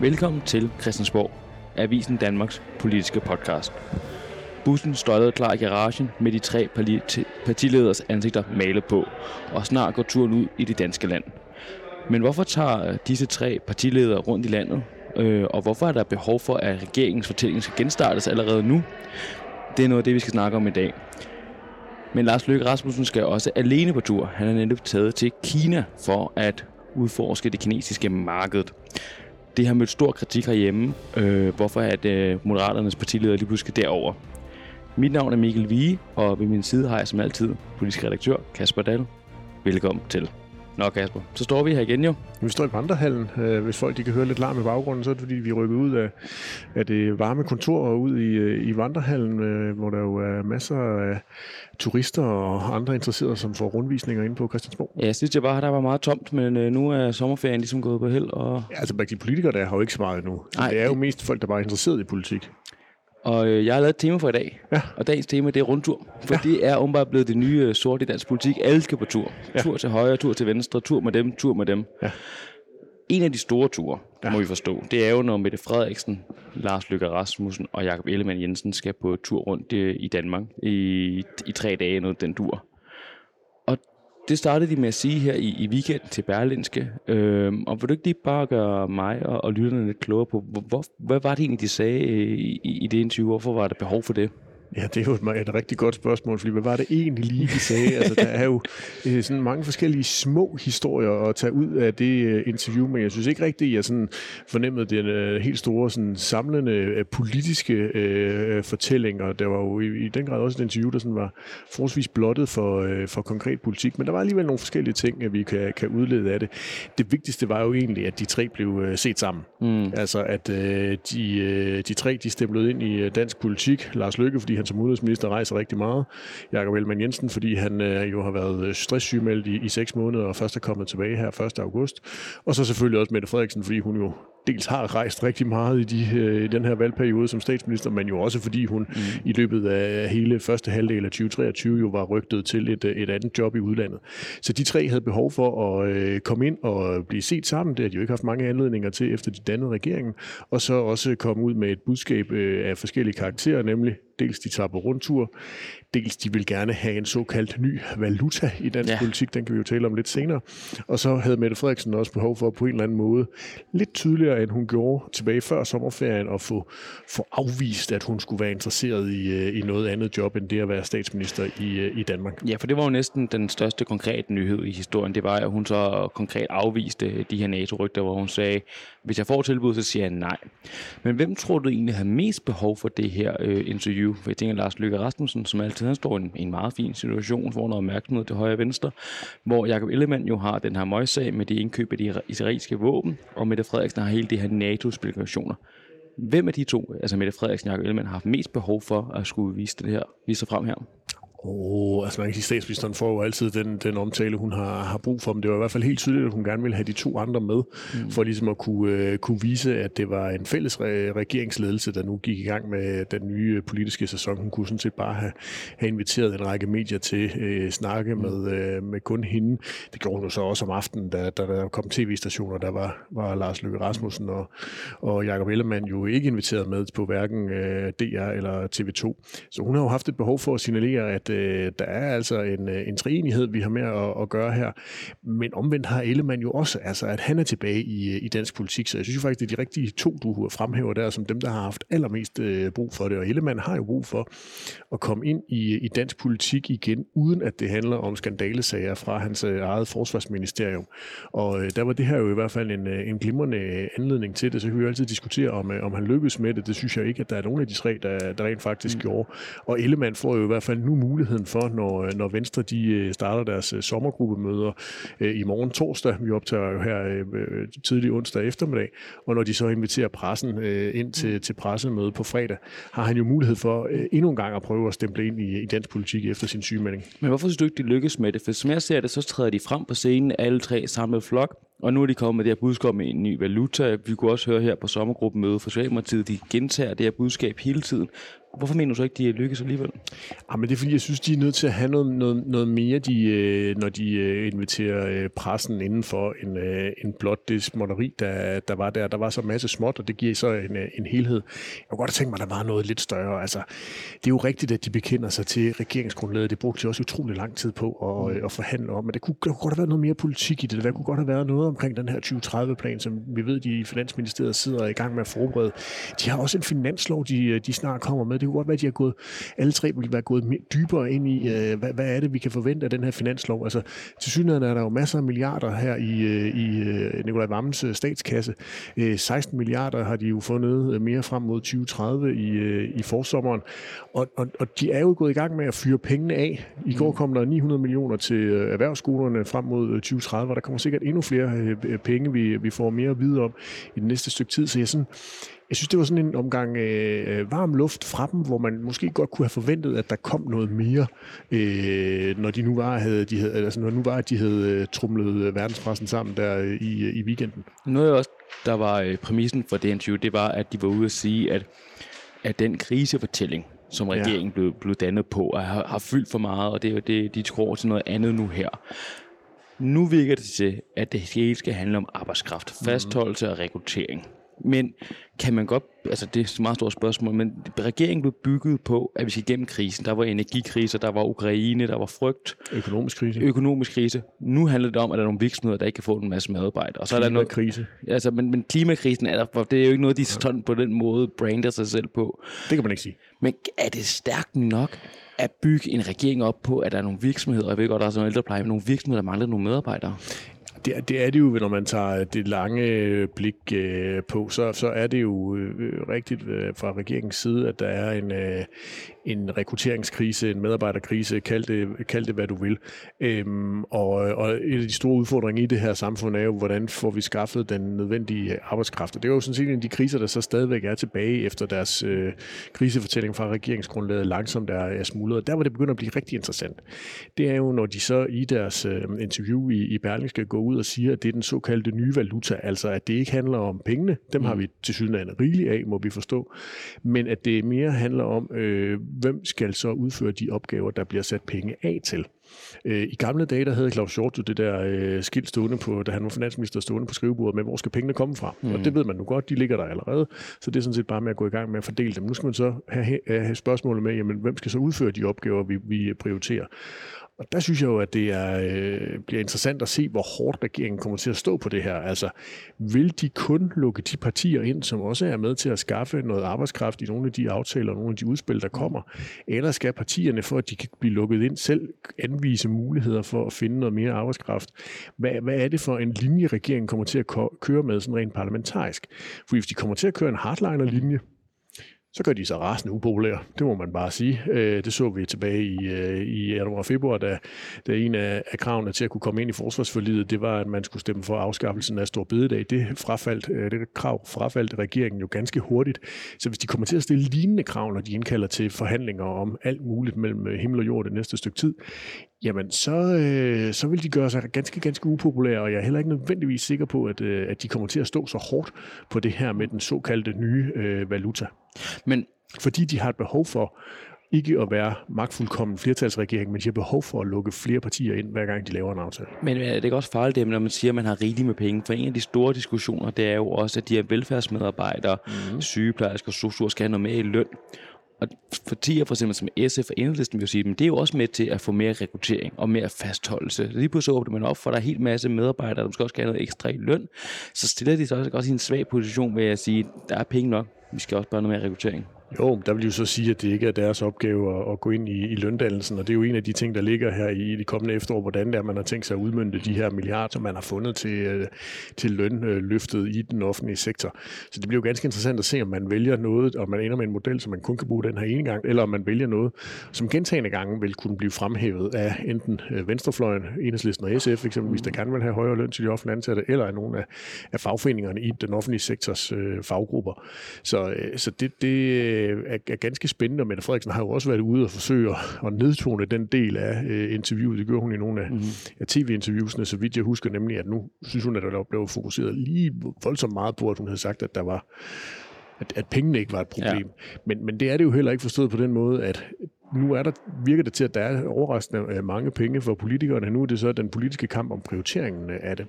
Velkommen til Christiansborg, Avisen Danmarks politiske podcast. Bussen støjede klar i garagen med de tre partileders ansigter malet på, og snart går turen ud i det danske land. Men hvorfor tager øh, disse tre partiledere rundt i landet, øh, og hvorfor er der behov for, at regeringens fortælling skal genstartes allerede nu? Det er noget af det, vi skal snakke om i dag. Men Lars Løkke Rasmussen skal også alene på tur. Han er netop taget til Kina for at udforske det kinesiske marked. Det har mødt stor kritik herhjemme, øh, hvorfor at øh, Moderaternes partileder lige pludselig derover. Mit navn er Mikkel Vige, og ved min side har jeg som altid politisk redaktør Kasper Dahl. Velkommen til. Nå Kasper, så står vi her igen jo. Vi står i Vandrehallen. Øh, hvis folk de kan høre lidt larm i baggrunden, så er det fordi, vi er rykket ud af, af det varme kontor og ud i, øh, i Vandrehallen, øh, hvor der jo er masser af turister og andre interesserede, som får rundvisninger ind på Christiansborg. Ja, jeg synes jeg bare, der var meget tomt, men nu er sommerferien ligesom gået på held. Og... Ja, altså de politikere der har jo ikke så meget nu. Nej, det er jo mest folk, der bare er interesseret i politik. Og øh, jeg har lavet et tema for i dag, ja. og dagens tema det er rundtur. For ja. det er umiddelbart blevet det nye øh, sorte i dansk politik. Alle skal på tur. Ja. Tur til højre, tur til venstre, tur med dem, tur med dem. Ja. En af de store ture, ja. må vi forstå, det er jo, når Mette Frederiksen, Lars Løkke Rasmussen og Jakob Ellemann Jensen skal på tur rundt øh, i Danmark i, i tre dage, noget den dur det startede de med at sige her i, i weekend til Berlinske. Øhm, og vil du ikke lige bare gøre mig og, og lytterne lidt klogere på, hvor, hvad var det egentlig, de sagde øh, i, i det interview? Hvorfor var der behov for det? Ja, det er jo et, et rigtig godt spørgsmål, fordi hvad var det egentlig lige, de sagde? altså, der er jo øh, sådan mange forskellige små historier at tage ud af det øh, interview, men jeg synes ikke rigtigt, at jeg sådan fornemmede den øh, helt store sådan, samlende øh, politiske øh, fortællinger. Der var jo i, i den grad også et interview, der sådan var forholdsvis blottet for, øh, for konkret politik, men der var alligevel nogle forskellige ting, at vi kan, kan udlede af det. Det vigtigste var jo egentlig, at de tre blev øh, set sammen. Mm. Altså, at øh, de, øh, de tre, de stemplede ind i øh, dansk politik. Lars Løkke, fordi han han som udenrigsminister rejser rigtig meget. Jakob Ellemann Jensen, fordi han øh, jo har været øh, stresssygemeldt i, i seks måneder og først er kommet tilbage her 1. august. Og så selvfølgelig også Mette Frederiksen, fordi hun jo dels har rejst rigtig meget i, de, øh, i den her valgperiode som statsminister, men jo også fordi hun mm. i løbet af hele første halvdel af 2023 jo var rygtet til et, et andet job i udlandet. Så de tre havde behov for at øh, komme ind og blive set sammen. Det har de jo ikke haft mange anledninger til efter de dannede regeringen. Og så også komme ud med et budskab øh, af forskellige karakterer, nemlig dels de tager på rundtur, dels de vil gerne have en såkaldt ny valuta i dansk ja. politik, den kan vi jo tale om lidt senere. Og så havde Mette Frederiksen også behov for på en eller anden måde, lidt tydeligere end hun gjorde tilbage før sommerferien, at få, få afvist, at hun skulle være interesseret i, øh, i noget andet job, end det at være statsminister i, øh, i Danmark. Ja, for det var jo næsten den største konkrete nyhed i historien. Det var, at hun så konkret afviste de her NATO-rygter, hvor hun sagde, hvis jeg får tilbud, så siger jeg nej. Men hvem tror du egentlig har mest behov for det her øh, interview? For jeg tænker, Lars Løkke Rasmussen, som altid han står i en, en meget fin situation, får noget opmærksomhed til højre og venstre, hvor Jakob Ellemann jo har den her møgssag med det indkøb af de israelske våben, og Mette Frederiksen har hele det her NATO-spekulationer. Hvem af de to, altså Mette Frederiksen og Jacob Ellemann, har haft mest behov for at skulle vise det her, vise sig frem her? Oh, altså man kan sige, at statsministeren får jo altid den, den omtale, hun har, har brug for, men det var i hvert fald helt tydeligt, at hun gerne ville have de to andre med, mm. for ligesom at kunne, uh, kunne vise, at det var en fælles re- regeringsledelse, der nu gik i gang med den nye politiske sæson. Hun kunne sådan set bare have, have inviteret en række medier til uh, snakke mm. med, uh, med kun hende. Det gjorde hun jo så også om aftenen, da, da der kom tv-stationer, der var, var Lars Løkke Rasmussen og, og Jacob Ellemann jo ikke inviteret med på hverken uh, DR eller TV2. Så hun har jo haft et behov for at signalere, at øh, der er altså en, øh, en træenighed, vi har med at, at gøre her. Men omvendt har Ellemann jo også, altså at han er tilbage i, i dansk politik, så jeg synes jo faktisk, det er de rigtige to, du fremhæver der, som dem, der har haft allermest øh, brug for det. Og Ellemann har jo brug for at komme ind i, i dansk politik igen, uden at det handler om skandalesager fra hans øh, eget forsvarsministerium. Og øh, der var det her jo i hvert fald en, øh, en glimrende anledning til det, så kan vi jo altid diskutere, om, øh, om han lykkes med det. Det synes jeg ikke, at der er nogen af de tre, der, der rent faktisk mm. gjorde. Og Ellemann får jo i hvert fald nu mulighed muligheden for, når, øh, når Venstre de øh, starter deres øh, sommergruppemøder i morgen torsdag. Vi optager jo her tidlig onsdag eftermiddag, og når de så inviterer pressen ind til, til pressemøde på fredag, har han jo mulighed for endnu en gang at prøve at stemple ind i, i dansk politik efter sin sygemelding. Men hvorfor synes du ikke, de lykkes med det? For som jeg ser det, så træder de frem på scenen, alle tre samlet flok, og nu er de kommet med det her budskab med en ny valuta. Vi kunne også høre her på sommergruppemødet for Socialdemokratiet, de gentager det her budskab hele tiden hvorfor mener du så ikke, de lykkes alligevel? Ja, men det er fordi, jeg synes, de er nødt til at have noget, noget, noget mere, de, øh, når de øh, inviterer øh, pressen inden for en, en blot det småtteri, der, der var der. Der var så masse småt, og det giver så en, en helhed. Jeg kunne godt tænke mig, at der var noget lidt større. Altså, det er jo rigtigt, at de bekender sig til regeringsgrundlaget. Det brugte de også utrolig lang tid på at, mm. at forhandle om, men det kunne, der kunne godt have været noget mere politik i det. Der kunne godt have været noget omkring den her 2030-plan, som vi ved, de i Finansministeriet sidder i gang med at forberede. De har også en finanslov, de, de snart kommer med. Det kunne godt være, at de har gået, alle tre vil være gået mere, dybere ind i, øh, hvad, hvad er det, vi kan forvente af den her finanslov. Altså, til synligheden er der jo masser af milliarder her i, øh, i øh, Nikolaj Vammens øh, statskasse. Øh, 16 milliarder har de jo fundet mere frem mod 2030 i, i forsommeren. Og, og, og de er jo gået i gang med at fyre pengene af. I går kom der 900 millioner til erhvervsskolerne frem mod 2030, og der kommer sikkert endnu flere penge, vi, vi får mere at vide om i det næste stykke tid. Så jeg, sådan, jeg synes, det var sådan en omgang øh, varm luft fra dem, hvor man måske godt kunne have forventet, at der kom noget mere, øh, når de nu var, havde, de havde, altså når nu var, at de havde øh, trumlet verdenspressen sammen der øh, i, i weekenden. Noget også, der var øh, præmissen for det interview, det var, at de var ude at sige, at, at den krisefortælling, som regeringen ja. blev, blev dannet på, har, har fyldt for meget, og det er jo det, de tror til noget andet nu her. Nu virker det til, at det hele skal handle om arbejdskraft, fastholdelse og rekruttering. Men kan man godt, altså det er et meget stort spørgsmål, men regeringen blev bygget på, at vi skal igennem krisen. Der var energikriser, der var Ukraine, der var frygt. Økonomisk krise. Økonomisk krise. Nu handler det om, at der er nogle virksomheder, der ikke kan få en masse medarbejdere. Og så er der noget krise. Altså, men, men klimakrisen er der, det er jo ikke noget, de sådan på den måde brander sig selv på. Det kan man ikke sige. Men er det stærkt nok at bygge en regering op på, at der er nogle virksomheder, og jeg ved godt, der er sådan en ældrepleje, men nogle virksomheder, der mangler nogle medarbejdere? Det, det er det jo, når man tager øh, det lange øh, blik øh, på, så, så er det jo øh, rigtigt øh, fra regeringens side, at der er en, øh, en rekrutteringskrise, en medarbejderkrise, kald det, kald det hvad du vil. Øhm, og, øh, og en af de store udfordringer i det her samfund er jo, hvordan får vi skaffet den nødvendige arbejdskraft. Og det er jo sådan set en af de kriser, der så stadigvæk er tilbage efter deres øh, krisefortælling fra regeringsgrundlaget langsomt er, er smuldret. Der hvor det begynder at blive rigtig interessant, det er jo, når de så i deres øh, interview i, i Berlingske går ud og siger, at det er den såkaldte nye valuta, altså at det ikke handler om pengene, dem mm. har vi til synligheden rigeligt af, må vi forstå, men at det mere handler om, øh, hvem skal så udføre de opgaver, der bliver sat penge af til? Øh, I gamle dage, der havde Claus Short det der øh, skilt stående på, da han var finansminister stående på skrivebordet med, hvor skal pengene komme fra? Mm. Og det ved man nu godt, de ligger der allerede, så det er sådan set bare med at gå i gang med at fordele dem. Nu skal man så have, have spørgsmålet med, jamen, hvem skal så udføre de opgaver, vi, vi prioriterer? Og der synes jeg jo, at det er, øh, bliver interessant at se, hvor hårdt regeringen kommer til at stå på det her. Altså, vil de kun lukke de partier ind, som også er med til at skaffe noget arbejdskraft i nogle af de aftaler og nogle af de udspil, der kommer? Eller skal partierne, for at de kan blive lukket ind, selv anvise muligheder for at finde noget mere arbejdskraft? Hvad, hvad er det for en linje, regeringen kommer til at køre med sådan rent parlamentarisk? For hvis de kommer til at køre en hardliner-linje, så gør de sig rasende upopulære. Det må man bare sige. Øh, det så vi tilbage i, øh, i januar og februar, da, da en af, af kravene til at kunne komme ind i forsvarsforlidet, det var, at man skulle stemme for afskaffelsen af Stor Bededag. Det, frafaldt, øh, det krav frafaldt regeringen jo ganske hurtigt. Så hvis de kommer til at stille lignende krav, når de indkalder til forhandlinger om alt muligt mellem himmel og jord det næste stykke tid, jamen så, øh, så vil de gøre sig ganske, ganske upopulære, og jeg er heller ikke nødvendigvis sikker på, at, øh, at de kommer til at stå så hårdt på det her med den såkaldte nye øh, valuta. Men fordi de har et behov for ikke at være magtfuldkommen flertalsregering, men de har behov for at lukke flere partier ind, hver gang de laver en aftale. Men er det ikke også farligt, når man siger, at man har rigeligt med penge? For en af de store diskussioner, det er jo også, at de her velfærdsmedarbejdere, mm. sygeplejersker og sosuer skal have noget mere i løn. Og partier for eksempel som SF og Enhedslisten vil sige, men det er jo også med til at få mere rekruttering og mere fastholdelse. Lige pludselig åbner man op for, at der er en hel masse medarbejdere, der måske også skal have noget ekstra i løn. Så stiller de sig også i en svag position ved at sige, der er penge nok, vi skal også bare noget mere rekruttering. Jo, der vil jo så sige, at det ikke er deres opgave at, at gå ind i, i løndannelsen, og det er jo en af de ting, der ligger her i de kommende efterår, hvordan det er, man har tænkt sig at udmynde de her milliarder, som man har fundet til, øh, til lønløftet i den offentlige sektor. Så det bliver jo ganske interessant at se, om man vælger noget, og man ender med en model, som man kun kan bruge den her ene gang, eller om man vælger noget, som gentagende gange vil kunne blive fremhævet af enten øh, venstrefløjen, enhedslisten og SF eksempelvis, der gerne vil have højere løn til de offentlige ansatte, eller af nogle af, af fagforeningerne i den offentlige sektors øh, faggrupper. Så, øh, så det, det er, er ganske spændende, og Mette Frederiksen har jo også været ude og forsøge at nedtone den del af øh, interviewet. Det gør hun i nogle af, mm-hmm. af tv-interviewsene, så vidt jeg husker nemlig, at nu synes hun, at der blev fokuseret lige voldsomt meget på, at hun havde sagt, at der var at, at pengene ikke var et problem. Ja. Men, men det er det jo heller ikke forstået på den måde, at nu er der, virker det til, at der er overraskende øh, mange penge for politikerne. Nu er det så den politiske kamp om prioriteringen af det.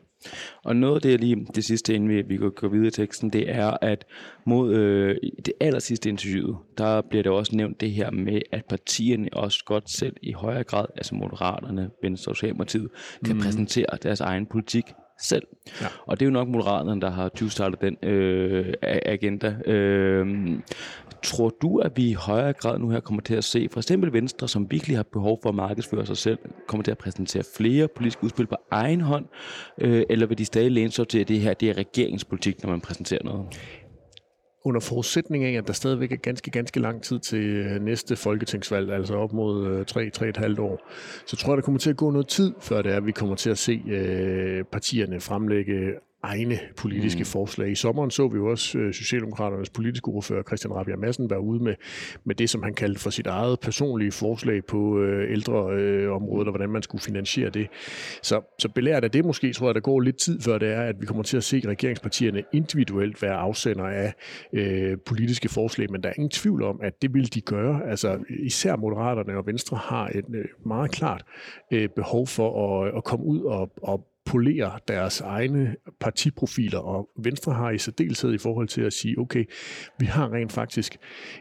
Og noget af det, lige det sidste, inden vi, vi går videre i teksten, det er, at mod øh, det aller sidste interview, der bliver det også nævnt det her med, at partierne også godt selv i højere grad, altså Moderaterne, Venstre og Socialdemokratiet, kan mm. præsentere deres egen politik selv. Ja. Og det er jo nok Moderaterne, der har 20 startet den øh, agenda. Øh, tror du, at vi i højere grad nu her kommer til at se for eksempel Venstre, som virkelig har behov for at markedsføre sig selv, kommer til at præsentere flere politiske udspil på egen hånd, øh, eller vil de stadig læne sig til, at det her det er regeringspolitik, når man præsenterer noget? under forudsætning af, at der stadigvæk er ganske, ganske lang tid til øh, næste folketingsvalg, altså op mod øh, 3-3,5 år, så tror jeg, der kommer til at gå noget tid, før det er, at vi kommer til at se øh, partierne fremlægge egne politiske mm. forslag. I sommeren så vi jo også uh, Socialdemokraternes politiske ordfører Christian Rabia Madsen være ude med, med det, som han kaldte for sit eget personlige forslag på uh, ældreområdet, og hvordan man skulle finansiere det. Så, så belært af det måske, tror jeg, der går lidt tid før det er, at vi kommer til at se regeringspartierne individuelt være afsender af uh, politiske forslag, men der er ingen tvivl om, at det vil de gøre. Altså især Moderaterne og Venstre har et uh, meget klart uh, behov for at, at komme ud og, og polere deres egne partiprofiler, og Venstre har i særdeleshed i forhold til at sige, okay, vi har rent faktisk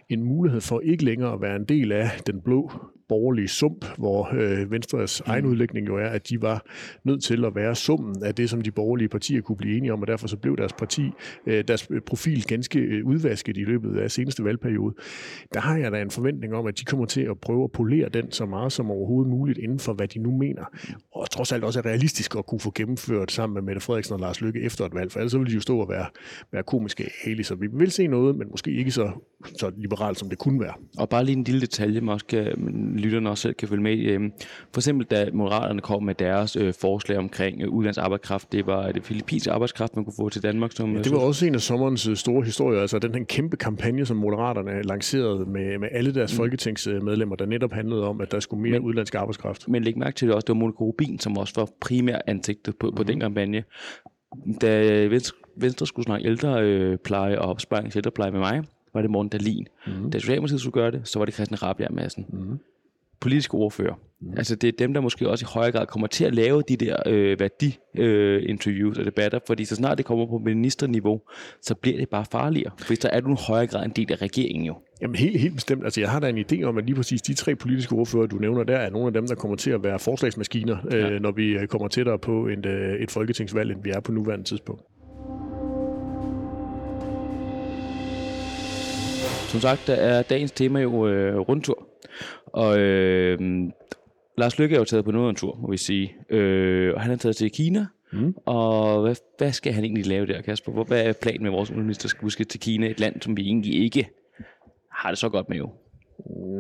en mulighed for ikke længere at være en del af den blå borgerlige sump, hvor øh, Venstres mm. egen udlægning jo er, at de var nødt til at være summen af det, som de borgerlige partier kunne blive enige om, og derfor så blev deres parti, øh, deres profil ganske øh, udvasket i løbet af seneste valgperiode. Der har jeg da en forventning om, at de kommer til at prøve at polere den så meget som overhovedet muligt inden for, hvad de nu mener. Og trods alt også er realistisk at kunne få gennemført sammen med Mette Frederiksen og Lars Lykke efter et valg, for ellers vil de jo stå og være, være komiske hele. Så vi vil se noget, men måske ikke så, så liberalt, som det kunne være. Og bare lige en lille detalje, måske lytterne også selv kan følge med i. Øhm, for eksempel da Moderaterne kom med deres øh, forslag omkring øh, udlands arbejdskraft, det var det filippinske arbejdskraft, man kunne få til Danmark. Som, ja, det var også en af sommerens øh, store historier, altså den her kæmpe kampagne, som Moderaterne lancerede med, med alle deres mm. folketingsmedlemmer, der netop handlede om, at der skulle mere men, udlandsk arbejdskraft. Men læg mærke til det også, det var Monika Rubin, som også var primær ansigtet på, mm. på den kampagne. Da Venstre, Venstre skulle snakke ældrepleje og opsparing til ældrepleje med mig, var det Morten Dalin. Mm. Da Socialdemokratiet skulle gøre det, så var det Christian Rabia Madsen. Mm politiske ordfører. Mm. Altså det er dem, der måske også i højere grad kommer til at lave de der øh, værdi-interviews øh, og debatter, fordi så snart det kommer på ministerniveau, så bliver det bare farligere, for så er du en højere grad en del af regeringen jo. Jamen helt, helt bestemt. Altså jeg har da en idé om, at lige præcis de tre politiske ordfører, du nævner der, er nogle af dem, der kommer til at være forslagsmaskiner, øh, ja. øh, når vi øh, kommer tættere på et, øh, et folketingsvalg, end vi er på nuværende tidspunkt. Som sagt, der er dagens tema jo øh, rundtur. Og øh, Lars Lykke er jo taget på noget en tur, må vi sige. Øh, og han er taget til Kina. Mm. Og hvad, hvad skal han egentlig lave der, Kasper? Hvad er planen med vores udenrigsminister? Skal huske til Kina, et land, som vi egentlig ikke har det så godt med jo?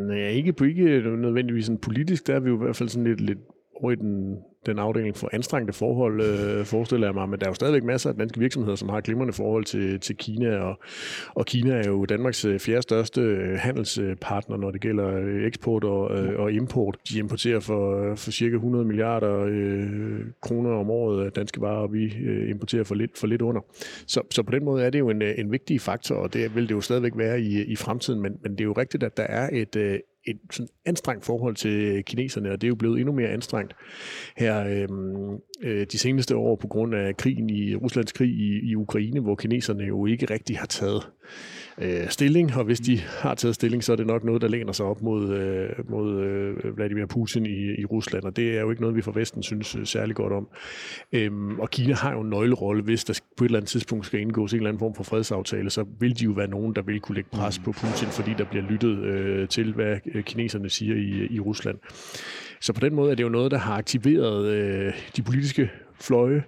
Nej, ikke, ikke nødvendigvis sådan politisk. Der er vi jo i hvert fald sådan lidt, lidt over i den den afdeling for anstrengte forhold, øh, forestiller jeg mig. Men der er jo stadigvæk masser af danske virksomheder, som har glimrende forhold til, til Kina, og, og Kina er jo Danmarks øh, fjerde største øh, handelspartner, når det gælder øh, eksport og, og import. De importerer for, for cirka 100 milliarder øh, kroner om året af danske varer, og vi øh, importerer for lidt, for lidt under. Så, så på den måde er det jo en, en vigtig faktor, og det vil det jo stadigvæk være i, i fremtiden, men, men det er jo rigtigt, at der er et, et sådan anstrengt forhold til kineserne, og det er jo blevet endnu mere anstrengt her øhm, øh, de seneste år på grund af krigen i Ruslands krig i, i Ukraine, hvor kineserne jo ikke rigtig har taget øh, øh, stilling, og hvis de har taget stilling, så er det nok noget, der læner sig op mod, øh, mod øh, Vladimir Putin i, i Rusland, og det er jo ikke noget, vi fra Vesten synes øh, særlig godt om. Øhm, og Kina har jo en nøglerolle, hvis der på et eller andet tidspunkt skal indgås en eller anden form for fredsaftale, så vil de jo være nogen, der vil kunne lægge pres på Putin, fordi der bliver lyttet øh, til, hvad øh, kineserne siger i, i Rusland. Så på den måde er det jo noget, der har aktiveret øh, de politiske fløje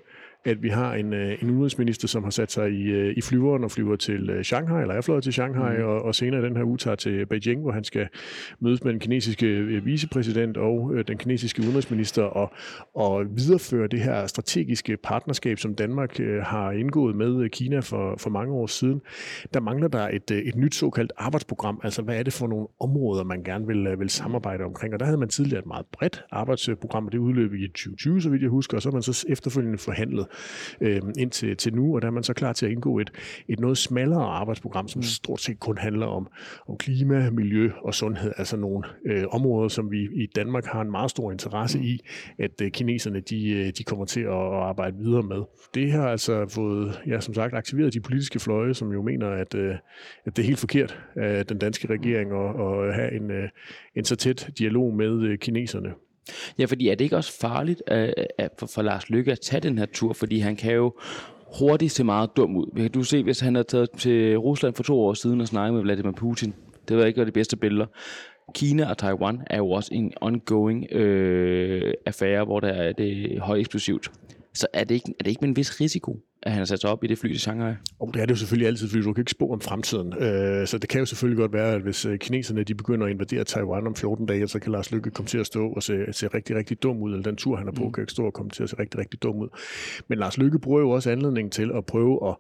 at vi har en, øh, en udenrigsminister, som har sat sig i, øh, i flyveren og flyver til øh, Shanghai, eller er fløjet til Shanghai, mm. og, og senere den her uge tager til Beijing, hvor han skal mødes med den kinesiske vicepræsident og den kinesiske udenrigsminister og, og videreføre det her strategiske partnerskab, som Danmark har indgået med Kina for, for mange år siden. Der mangler der et, et nyt såkaldt arbejdsprogram, altså hvad er det for nogle områder, man gerne vil, vil samarbejde omkring, og der havde man tidligere et meget bredt arbejdsprogram, og det udløb i 2020, så vidt jeg husker, og så har man så efterfølgende forhandlet øh, indtil til nu, og der er man så klar til at indgå et, et noget smallere arbejdsprogram, som mm. stort set kun handler om, om klima, miljø og sundhed, altså nogle øh, områder, som vi i Danmark har en meget stor interesse mm. i, at øh, kineserne de, øh, de kommer til at, at arbejde videre med. Det har altså fået, ja, som sagt, aktiveret de politiske fløje, som jo mener, at, øh, at det er helt forkert af den danske regering at, at have en, øh, en så tæt dialog med øh, kineserne. Ja, fordi er det ikke også farligt uh, for, for Lars Lykke at tage den her tur, fordi han kan jo hurtigt se meget dum ud. Kan du se, hvis han havde taget til Rusland for to år siden og snakket med Vladimir Putin, det var ikke de bedste billeder. Kina og Taiwan er jo også en ongoing øh, affære, hvor der er det højeksplosivt. Så er det, ikke, er det ikke med en vis risiko, at han har sat sig op i det fly til Shanghai? Og det er det jo selvfølgelig altid, fordi du kan ikke spå om fremtiden. Øh, så det kan jo selvfølgelig godt være, at hvis øh, kineserne de begynder at invadere Taiwan om 14 dage, så kan Lars Lykke komme til at stå og se, se rigtig, rigtig dum ud, eller den tur, han er på, mm. kan ikke stå og komme til at se rigtig, rigtig dum ud. Men Lars Lykke bruger jo også anledning til at prøve at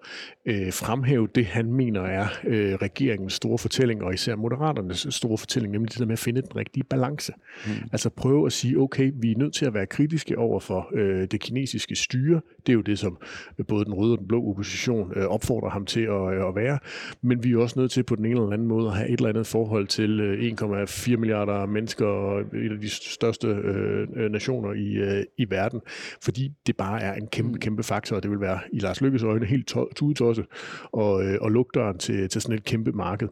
øh, fremhæve det, han mener er øh, regeringens store fortælling, og især Moderaternes store fortælling, nemlig det der med at finde den rigtige balance. Mm. Altså prøve at sige, okay, vi er nødt til at være kritiske over for øh, det kinesiske styre. Det er jo det, som både den røde og den blå opposition øh, opfordrer ham til at, øh, at være. Men vi er også nødt til på den ene eller anden måde at have et eller andet forhold til øh, 1,4 milliarder mennesker og et af de største øh, øh, nationer i, øh, i verden. Fordi det bare er en kæmpe, kæmpe faktor, og det vil være i Lars Lykkes øjne helt tudetosset og, øh, og døren til, til sådan et kæmpe marked.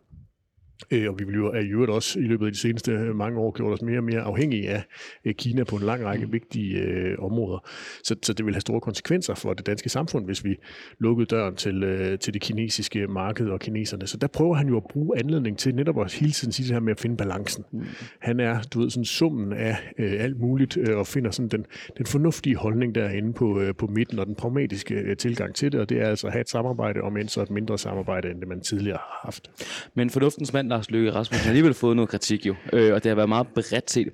Øh, og vi jo i øvrigt også i løbet af de seneste øh, mange år gjort os mere og mere afhængige af øh, Kina på en lang række mm. vigtige øh, områder. Så, så det vil have store konsekvenser for det danske samfund, hvis vi lukkede døren til, øh, til det kinesiske marked og kineserne. Så der prøver han jo at bruge anledning til netop at hele tiden sige det her med at finde balancen. Mm. Han er, du ved, sådan summen af øh, alt muligt øh, og finder sådan den, den fornuftige holdning derinde på, øh, på midten og den pragmatiske øh, tilgang til det, og det er altså at have et samarbejde, om end så et mindre samarbejde, end det man tidligere har haft. Men fornuftens mand Lars Løkke Rasmussen har alligevel fået noget kritik jo, øh, og det har været meget bredt set.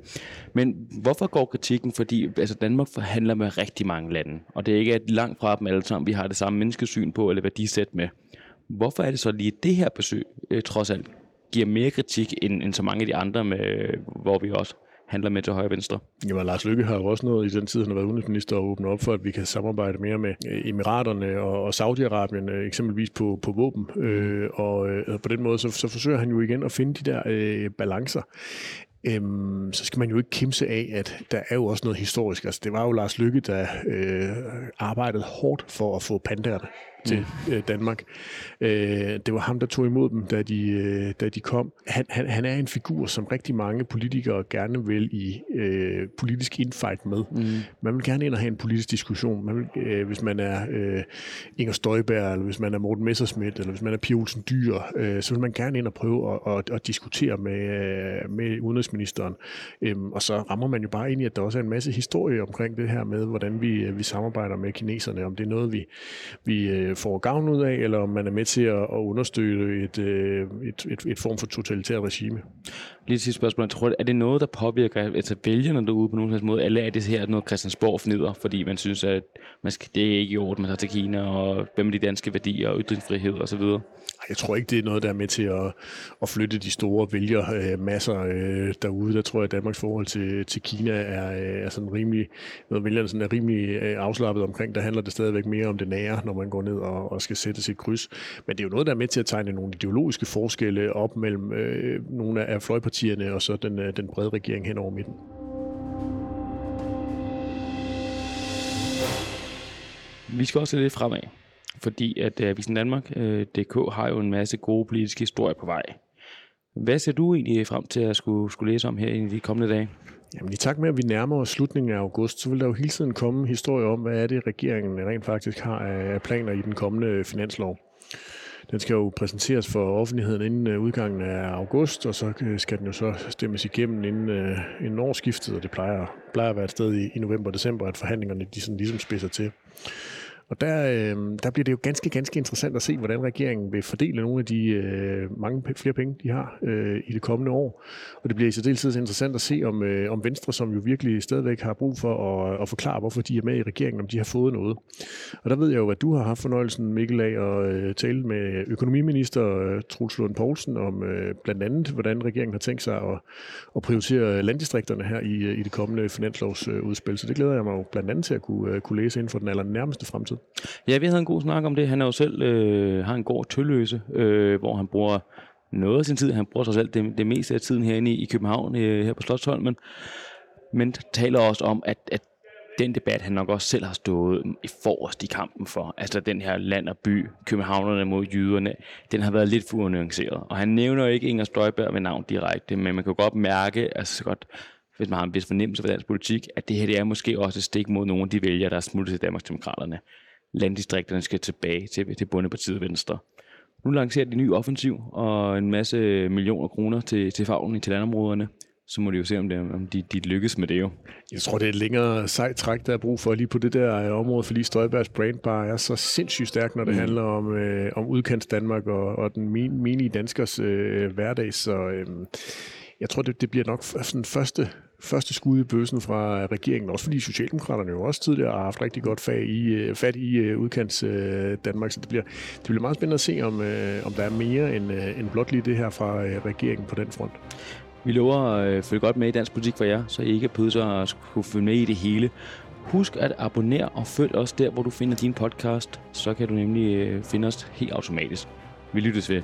Men hvorfor går kritikken? Fordi altså Danmark forhandler med rigtig mange lande, og det er ikke at langt fra dem alle sammen, vi har det samme menneskesyn på, eller værdisæt med. Hvorfor er det så lige det her besøg, øh, trods alt, giver mere kritik end, end så mange af de andre, med, øh, hvor vi også handler med til højre og venstre. Jamen, Lars Lykke har jo også noget i den tid, han har været udenrigsminister, at åbne op for, at vi kan samarbejde mere med øh, Emiraterne og, og Saudi-Arabien, øh, eksempelvis på, på våben. Øh, og øh, på den måde, så, så forsøger han jo igen at finde de der øh, balancer øhm, så skal man jo ikke kimse af, at der er jo også noget historisk. Altså, det var jo Lars Lykke, der øh, arbejdede hårdt for at få pandaerne til mm. øh, Danmark. Øh, det var ham, der tog imod dem, da de, øh, da de kom. Han, han, han er en figur, som rigtig mange politikere gerne vil i øh, politisk infight med. Mm. Man vil gerne ind og have en politisk diskussion. Man vil, øh, hvis man er øh, Inger Støjberg, eller hvis man er Morten Messerschmidt, eller hvis man er Pia Olsen Dyr, øh, så vil man gerne ind og prøve at, at, at diskutere med, øh, med udenrigsministeren. Øhm, og så rammer man jo bare ind i, at der også er en masse historie omkring det her med, hvordan vi, øh, vi samarbejder med kineserne, om det er noget, vi, vi øh, får gavn ud af, eller om man er med til at, at understøtte et, øh, et, et, et form for totalitært regime. Lige til spørgsmål. Jeg tror, er det noget, der påvirker altså vælgerne derude på nogen måde, eller er det her noget Christiansborg fnider, fordi man synes, at man skal, det er ikke i orden, man tager til Kina, og hvem er de danske værdier og ytringsfrihed osv.? Jeg tror ikke, det er noget, der er med til at, at flytte de store vælgermasser øh, øh, derude. Der tror jeg, at Danmarks forhold til, til Kina er, øh, er sådan rimelig, når vælgerne sådan er rimelig øh, afslappet omkring. Der handler det stadigvæk mere om det nære, når man går ned og, og skal sætte sit kryds. Men det er jo noget, der er med til at tegne nogle ideologiske forskelle op mellem øh, nogle af fløjpartierne og så den, den brede regering hen over midten. Vi skal også lidt fremad fordi at øh, Avisen Danmark, øh, DK, har jo en masse gode politiske historier på vej. Hvad ser du egentlig frem til at skulle, skulle læse om her i de kommende dage? Jamen i takt med, at vi nærmer os slutningen af august, så vil der jo hele tiden komme historier om, hvad er det, regeringen rent faktisk har af planer i den kommende finanslov. Den skal jo præsenteres for offentligheden inden øh, udgangen af august, og så øh, skal den jo så stemmes igennem inden, inden årsskiftet, og det plejer, plejer at være et sted i, i november-december, at forhandlingerne de sådan ligesom spidser til. Og der, øh, der bliver det jo ganske, ganske interessant at se, hvordan regeringen vil fordele nogle af de øh, mange flere penge, de har øh, i det kommende år. Og det bliver i særdeleshed interessant at se, om, øh, om Venstre, som jo virkelig stadigvæk har brug for at, at forklare, hvorfor de er med i regeringen, om de har fået noget. Og der ved jeg jo, at du har haft fornøjelsen, Mikkel, af at øh, tale med økonomiminister øh, Truls Lund Poulsen om øh, blandt andet, hvordan regeringen har tænkt sig at, at prioritere landdistrikterne her i, øh, i det kommende finanslovsudspil. Så det glæder jeg mig jo blandt andet til at kunne, øh, kunne læse inden for den allernærmeste fremtid. Ja, vi havde en god snak om det. Han er jo selv øh, har en gård tølløse, øh, hvor han bruger noget af sin tid. Han bruger sig selv det, det meste af tiden herinde i, i København, øh, her på Slottsholmen. Men taler også om, at, at den debat, han nok også selv har stået i forrest i kampen for, altså den her land og by, københavnerne mod jyderne, den har været lidt for unuanceret. Og han nævner ikke Inger Støjberg med navn direkte, men man kan godt mærke, altså så godt, hvis man har en vis fornemmelse for dansk politik, at det her det er måske også et stik mod nogle af de vælgere, der er smuttet til Danmarksdemokraterne. Landdistrikterne skal tilbage til, til bundepartiet Venstre. Nu lancerer de en ny offensiv og en masse millioner kroner til, til faglen til landområderne så må de jo se, om, det, om de, de lykkes med det jo. Jeg tror, det er et længere sejt træk, der er brug for lige på det der øh, område, fordi Støjbergs brand bare er så sindssygt stærk, når det mm. handler om, øh, om udkants Danmark og, og den menige danskers øh, hverdag. Så øh, jeg tror, det, det bliver nok sådan første, første skud i bøssen fra regeringen, også fordi Socialdemokraterne jo også tidligere har haft rigtig godt fag i, øh, fat i øh, udkants øh, Danmark, så det bliver, det bliver meget spændende at se, om, om der er mere end, end blot lige det her fra regeringen på den front. Vi lover at følge godt med i dansk politik for jer, så I ikke er at skulle følge med i det hele. Husk at abonnere og følg os der, hvor du finder din podcast. Så kan du nemlig finde os helt automatisk. Vi lyttes ved.